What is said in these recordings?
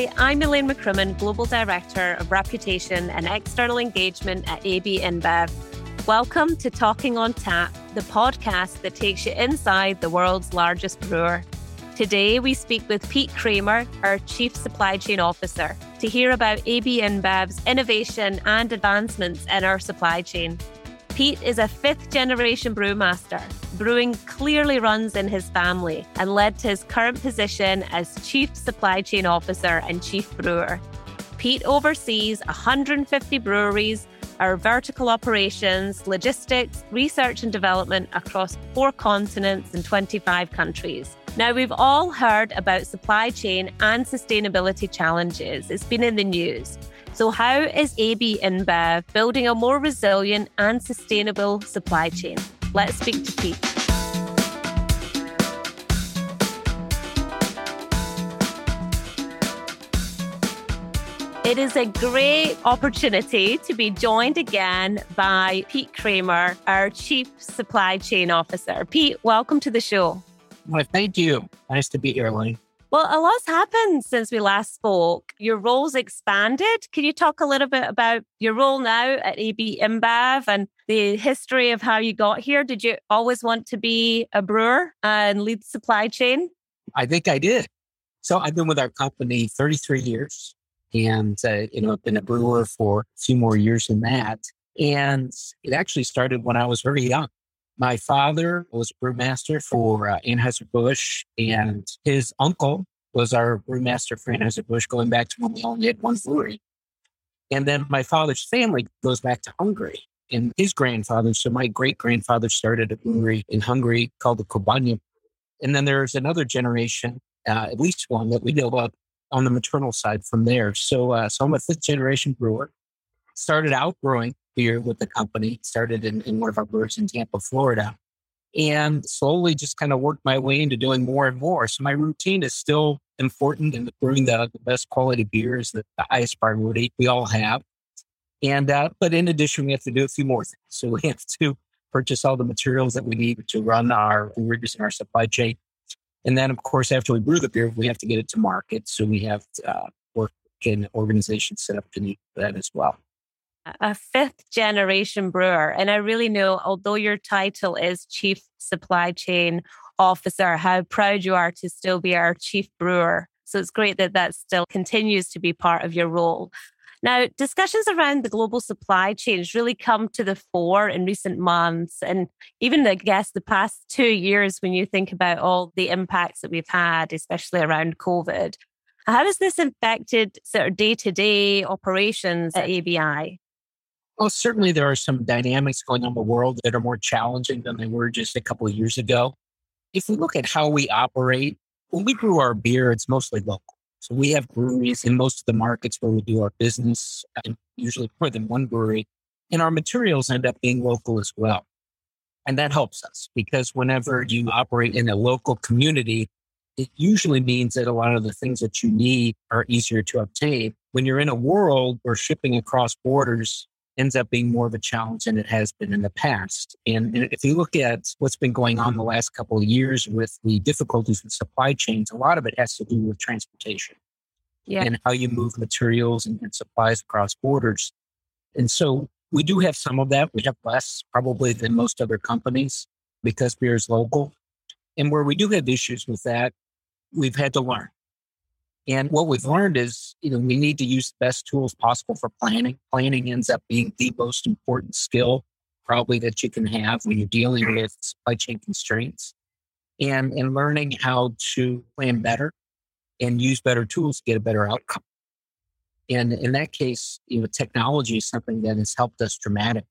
Hi, I'm Elaine McCrimmon, Global Director of Reputation and External Engagement at AB InBev. Welcome to Talking on Tap, the podcast that takes you inside the world's largest brewer. Today, we speak with Pete Kraemer, our Chief Supply Chain Officer, to hear about AB InBev's innovation and advancements in our supply chain. Pete is a fifth generation brewmaster. Brewing clearly runs in his family and led to his current position as Chief Supply Chain Officer and Chief Brewer. Pete oversees 150 breweries, our vertical operations, logistics, research and development across four continents and 25 countries. Now, we've all heard about supply chain and sustainability challenges. It's been in the news. So, how is AB InBev building a more resilient and sustainable supply chain? Let's speak to Pete. It is a great opportunity to be joined again by Pete Kraemer, our Chief Supply Chain Officer. Pete, welcome to the show. Well, thank you. Nice to be here, Lane. Well, a lot's happened since we last spoke. Your role's expanded. Can you talk a little bit about your role now at AB InBev and the history of how you got here? Did you always want to be a brewer and lead the supply chain? I think I did. So I've been with our company 33 years and, uh, you know, I've been a brewer for a few more years than that. And it actually started when I was very young. My father was brewmaster for uh, Anheuser-Busch and his uncle was our brewmaster for Anheuser-Busch going back to when we only had one brewery. And then my father's family goes back to Hungary. And his grandfather, so my great grandfather started a brewery in Hungary called the Kobanya. And then there's another generation, uh, at least one that we know of on the maternal side from there. So, uh, so I'm a fifth generation brewer. Started out brewing beer with the company, started in, in one of our breweries in Tampa, Florida, and slowly just kind of worked my way into doing more and more. So my routine is still important in brewing the, the best quality beers, the, the highest priority we all have. And, uh, but in addition, we have to do a few more things. So we have to purchase all the materials that we need to run our breweries and our supply chain. And then, of course, after we brew the beer, we have to get it to market. So we have uh, work and organization set up to meet that as well a fifth generation brewer. And I really know, although your title is Chief Supply Chain Officer, how proud you are to still be our chief brewer. So it's great that that still continues to be part of your role. Now, discussions around the global supply chains really come to the fore in recent months. And even, I guess, the past two years, when you think about all the impacts that we've had, especially around COVID. How has this affected sort of day to day operations at ABI? Well, certainly there are some dynamics going on in the world that are more challenging than they were just a couple of years ago. If we look at how we operate, when we brew our beer, it's mostly local. So we have breweries in most of the markets where we do our business, and usually more than one brewery. And our materials end up being local as well. And that helps us because whenever you operate in a local community, it usually means that a lot of the things that you need are easier to obtain. When you're in a world where shipping across borders ends up being more of a challenge than it has been in the past. And, if you look at what's been going on the last couple of years with the difficulties with supply chains, a lot of it has to do with transportation yeah. and how you move materials and, and supplies across borders. And so we do have some of that. We have less probably than most other companies because beer is local. And where we do have issues with that, we've had to learn. And what we've learned is, you know, we need to use the best tools possible for planning. Planning ends up being the most important skill probably that you can have when you're dealing with supply chain constraints and, and learning how to plan better and use better tools to get a better outcome. And in that case, you know, technology is something that has helped us dramatically.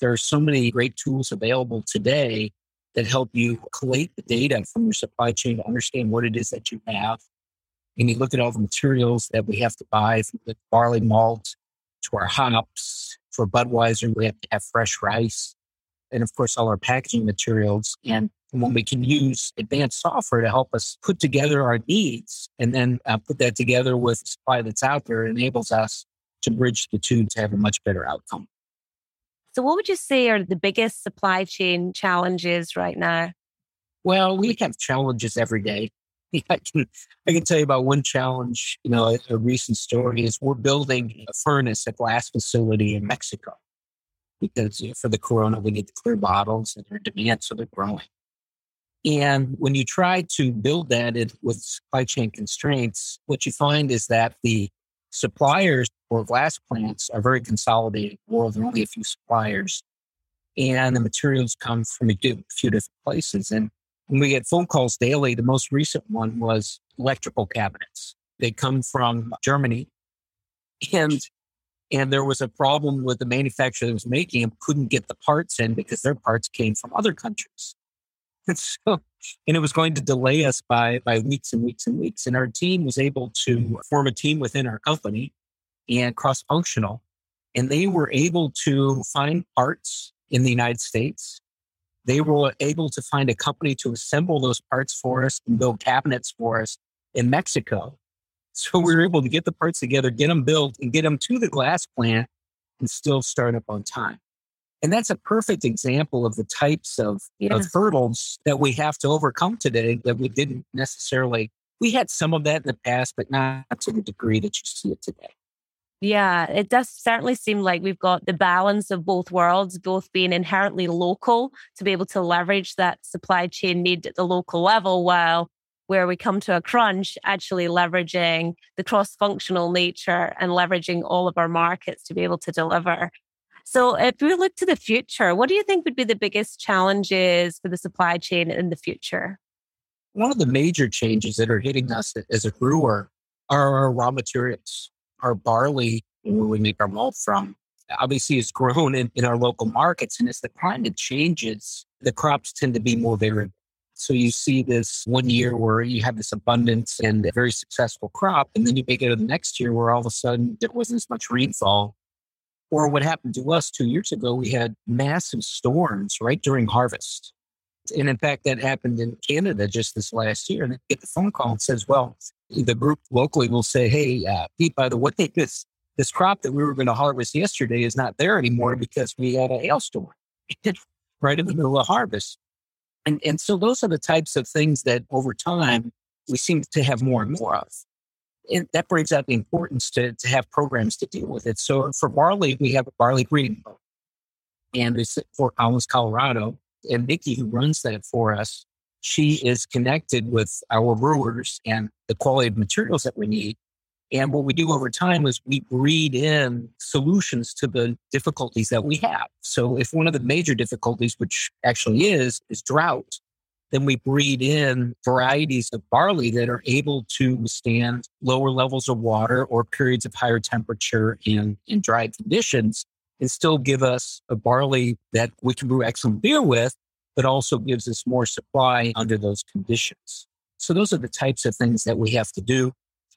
There are so many great tools available today that help you collate the data from your supply chain to understand what it is that you have and you look at all the materials that we have to buy from the barley malt to our hops. For Budweiser, we have to have fresh rice. And of course, all our packaging materials. And when we can use advanced software to help us put together our needs and then uh, put that together with supply that's out there, enables us to bridge the two to have a much better outcome. So, what would you say are the biggest supply chain challenges right now? Well, we have challenges every day I can I can tell you about one challenge. You know, a, a recent story is we're building a furnace, a glass facility in Mexico, because you know, for the Corona we need the clear bottles and their demand, so they're growing. And when you try to build that with supply chain constraints, what you find is that the suppliers for glass plants are very consolidated. Well, there are only a few suppliers, and the materials come from a few different places. And when we get phone calls daily, the most recent one was electrical cabinets. They come from Germany, and and there was a problem with the manufacturer that was making them couldn't get the parts in because their parts came from other countries. And so, and it was going to delay us by by weeks and weeks and weeks. And our team was able to form a team within our company and cross functional, and they were able to find parts in the United States. They were able to find a company to assemble those parts for us and build cabinets for us in Mexico. So we were able to get the parts together, get them built, and get them to the glass plant and still start up on time. And that's a perfect example of the types of, yeah. of hurdles that we have to overcome today that we didn't necessarily. We had some of that in the past, but not to the degree that you see it today. Yeah, it does certainly seem like we've got the balance of both worlds, both being inherently local to be able to leverage that supply chain need at the local level, while where we come to a crunch, actually leveraging the cross functional nature and leveraging all of our markets to be able to deliver. So, if we look to the future, what do you think would be the biggest challenges for the supply chain in the future? One of the major changes that are hitting us as a brewer are our raw materials. Our barley, where we mm. make our malt from, obviously is grown in, in our local markets. And as the climate changes, the crops tend to be more variable. So you see this one year where you have this abundance and a very successful crop, and then you make it to the next year where all of a sudden there wasn't as much rainfall or what happened to us two years ago, we had massive storms right during harvest. And in fact, that happened in Canada just this last year. And I get the phone call and says, well, the group locally will say, hey, uh, Pete, by the way, this, this crop that we were going to harvest yesterday is not there anymore because we had a hailstorm right in the middle of harvest. And, and so those are the types of things that over time we seem to have more and more of and that brings out the importance to, to have programs to deal with it. So for barley, we have a barley breeding. And it's Fort Collins, Colorado. And Nikki, who runs that for us, she is connected with our brewers and the quality of materials that we need. And what we do over time is we breed in solutions to the difficulties that we have. So if one of the major difficulties, which actually is, is drought, then we breed in varieties of barley that are able to withstand lower levels of water or periods of higher temperature and, in dry conditions and still give us a barley that we can brew excellent beer with, but also gives us more supply under those conditions. So those are the types of things that we have to do.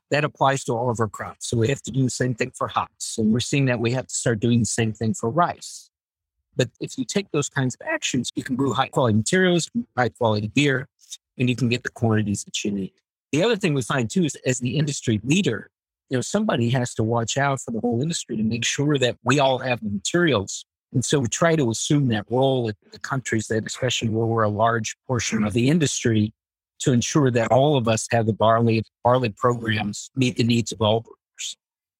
That applies to all of our crops. So we have to do the same thing for hops. And we're seeing that we have to start doing the same thing for rice. But if you take those kinds of actions, you can brew high quality materials, high quality beer, and you can get the quantities that you need. The other thing we find too is as the industry leader, you know, somebody has to watch out for the whole industry to make sure that we all have the materials. And so we try to assume that role in the countries that, especially where we're a large portion of the industry, to ensure that all of us have the barley barley programs meet the needs of all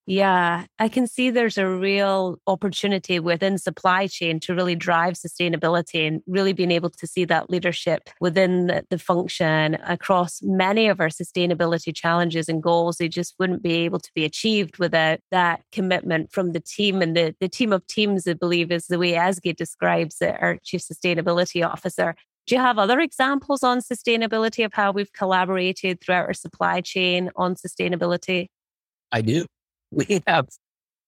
yeah, I can see there's a real opportunity within supply chain to really drive sustainability and really being able to see that leadership within the, function across many of our sustainability challenges and goals. They just wouldn't be able to be achieved without that commitment from the team and the, the team of teams, I believe, is the way Ezgi describes it, our chief sustainability officer. Do you have other examples on sustainability of how we've collaborated throughout our supply chain on sustainability? I do we have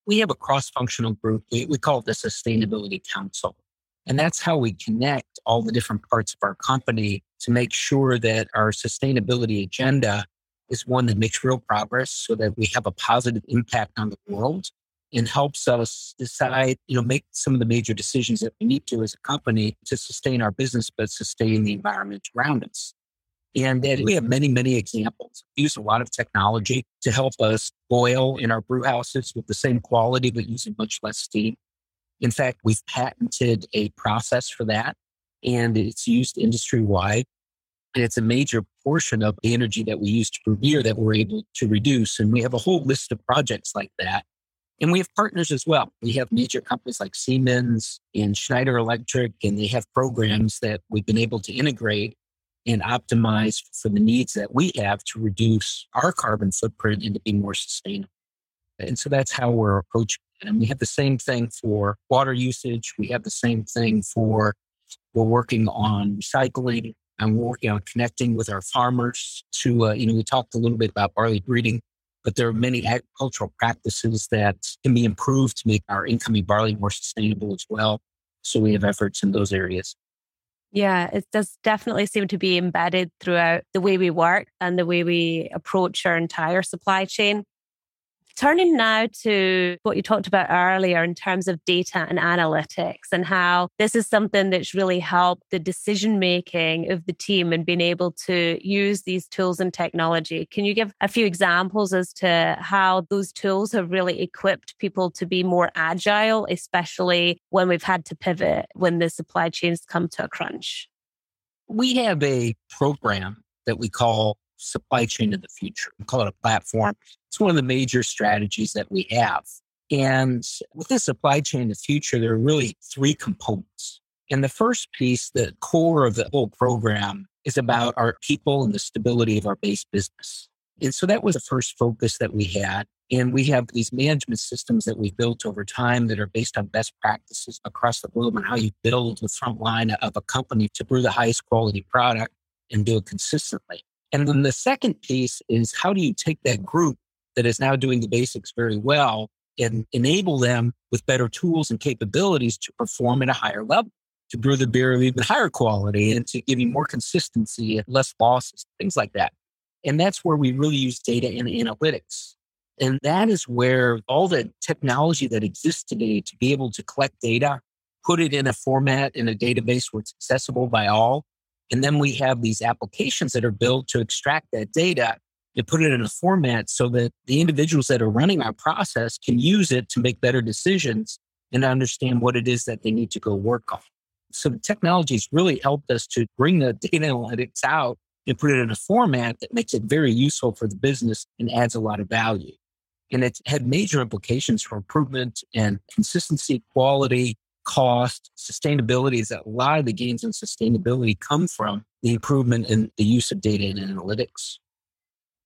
we have a cross-functional group. We, we call it the Sustainability Council. And that's how we connect all the different parts of our company to make sure that our sustainability agenda is one that makes real progress so that we have a positive impact on the world and helps us decide, you know, make some of the major decisions that we need to as a company to sustain our business, but sustain the environment around us. And we have many, many examples. We use a lot of technology to help us boil in our brew houses with the same quality, but using much less steam. In fact, we've patented a process for that and it's used industry wide. And it's a major portion of the energy that we use to brew beer that we're able to reduce. And we have a whole list of projects like that. And we have partners as well. We have major companies like Siemens and Schneider Electric, and they have programs that we've been able to integrate and optimize for the needs that we have to reduce our carbon footprint and to be more sustainable. And so that's how we're approaching it. And we have the same thing for water usage. We have the same thing for, we're working on recycling and we're working on connecting with our farmers to, uh, you know, we talked a little bit about barley breeding, but there are many agricultural practices that can be improved to make our incoming barley more sustainable as well. So we have efforts in those areas. Yeah, it does definitely seem to be embedded throughout the way we work and the way we approach our entire supply chain. Turning now to what you talked about earlier in terms of data and analytics and how this is something that's really helped the decision making of the team and being able to use these tools and technology. Can you give a few examples as to how those tools have really equipped people to be more agile, especially when we've had to pivot when the supply chains come to a crunch? We have a program that we call supply chain of the future. We call it a platform. It's one of the major strategies that we have. And with the supply chain of the future, there are really three components. And the first piece, the core of the whole program, is about our people and the stability of our base business. And so that was the first focus that we had. And we have these management systems that we've built over time that are based on best practices across the globe and how you build the front line of a company to brew the highest quality product and do it consistently. And then the second piece is how do you take that group that is now doing the basics very well and enable them with better tools and capabilities to perform at a higher level, to brew the beer of even higher quality and to give you more consistency and less losses, things like that. And that's where we really use data and analytics. And that is where all the technology that exists today to be able to collect data, put it in a format in a database where it's accessible by all, and then we have these applications that are built to extract that data and put it in a format so that the individuals that are running our process can use it to make better decisions and understand what it is that they need to go work on. So the technology has really helped us to bring the data analytics out and put it in a format that makes it very useful for the business and adds a lot of value. And it's had major implications for improvement and consistency, quality, cost, sustainability is that a lot of the gains in sustainability come from the improvement in the use of data and analytics.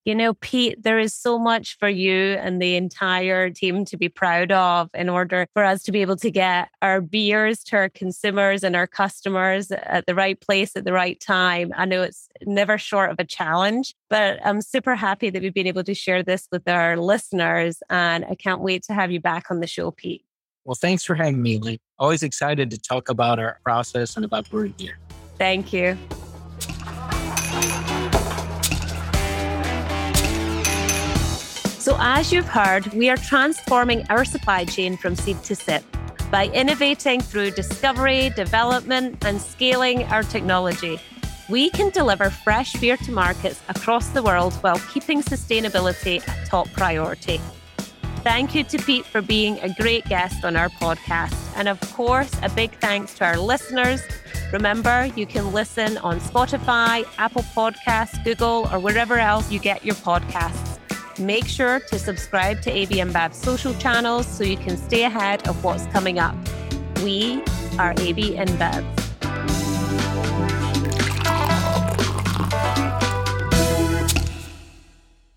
You know, Pete, there is so much for you and the entire team to be proud of in order for us to be able to get our beers to our consumers and our customers at the right place at the right time. I know it's never short of a challenge, but I'm super happy that we've been able to share this with our listeners. And I can't wait to have you back on the show, Pete. Well, thanks for having me, Lee. Always excited to talk about our process and about brewing beer. Thank you. So, as you've heard, we are transforming our supply chain from seed to sip by innovating through discovery, development, and scaling our technology. We can deliver fresh beer to markets across the world while keeping sustainability a top priority. Thank you to Pete for being a great guest on our podcast. And of course, a big thanks to our listeners. Remember, you can listen on Spotify, Apple Podcasts, Google, or wherever else you get your podcasts. Make sure to subscribe to AB InBev's social channels so you can stay ahead of what's coming up. We are AB InBev.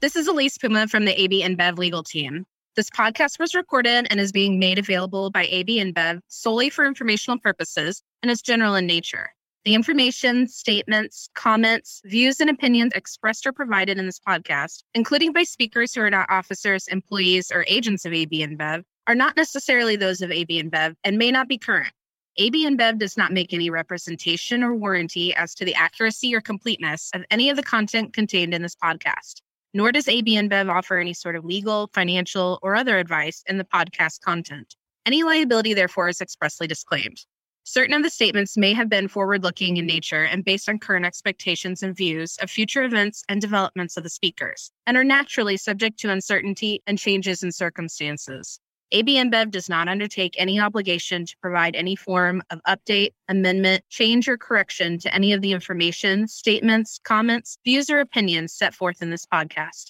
This is Elise Puma from the AB InBev legal team. This podcast was recorded and is being made available by AB InBev solely for informational purposes and is general in nature. The information, statements, comments, views, and opinions expressed or provided in this podcast, including by speakers who are not officers, employees, or agents of AB InBev, are not necessarily those of AB InBev and may not be current. AB InBev does not make any representation or warranty as to the accuracy or completeness of any of the content contained in this podcast nor does AB InBev offer any sort of legal, financial, or other advice in the podcast content. Any liability, therefore, is expressly disclaimed. Certain of the statements may have been forward looking in nature and based on current expectations and views of future events and developments of the speakers, and are naturally subject to uncertainty and changes in circumstances. AB InBev does not undertake any obligation to provide any form of update, amendment, change, or correction to any of the information, statements, comments, views, or opinions set forth in this podcast.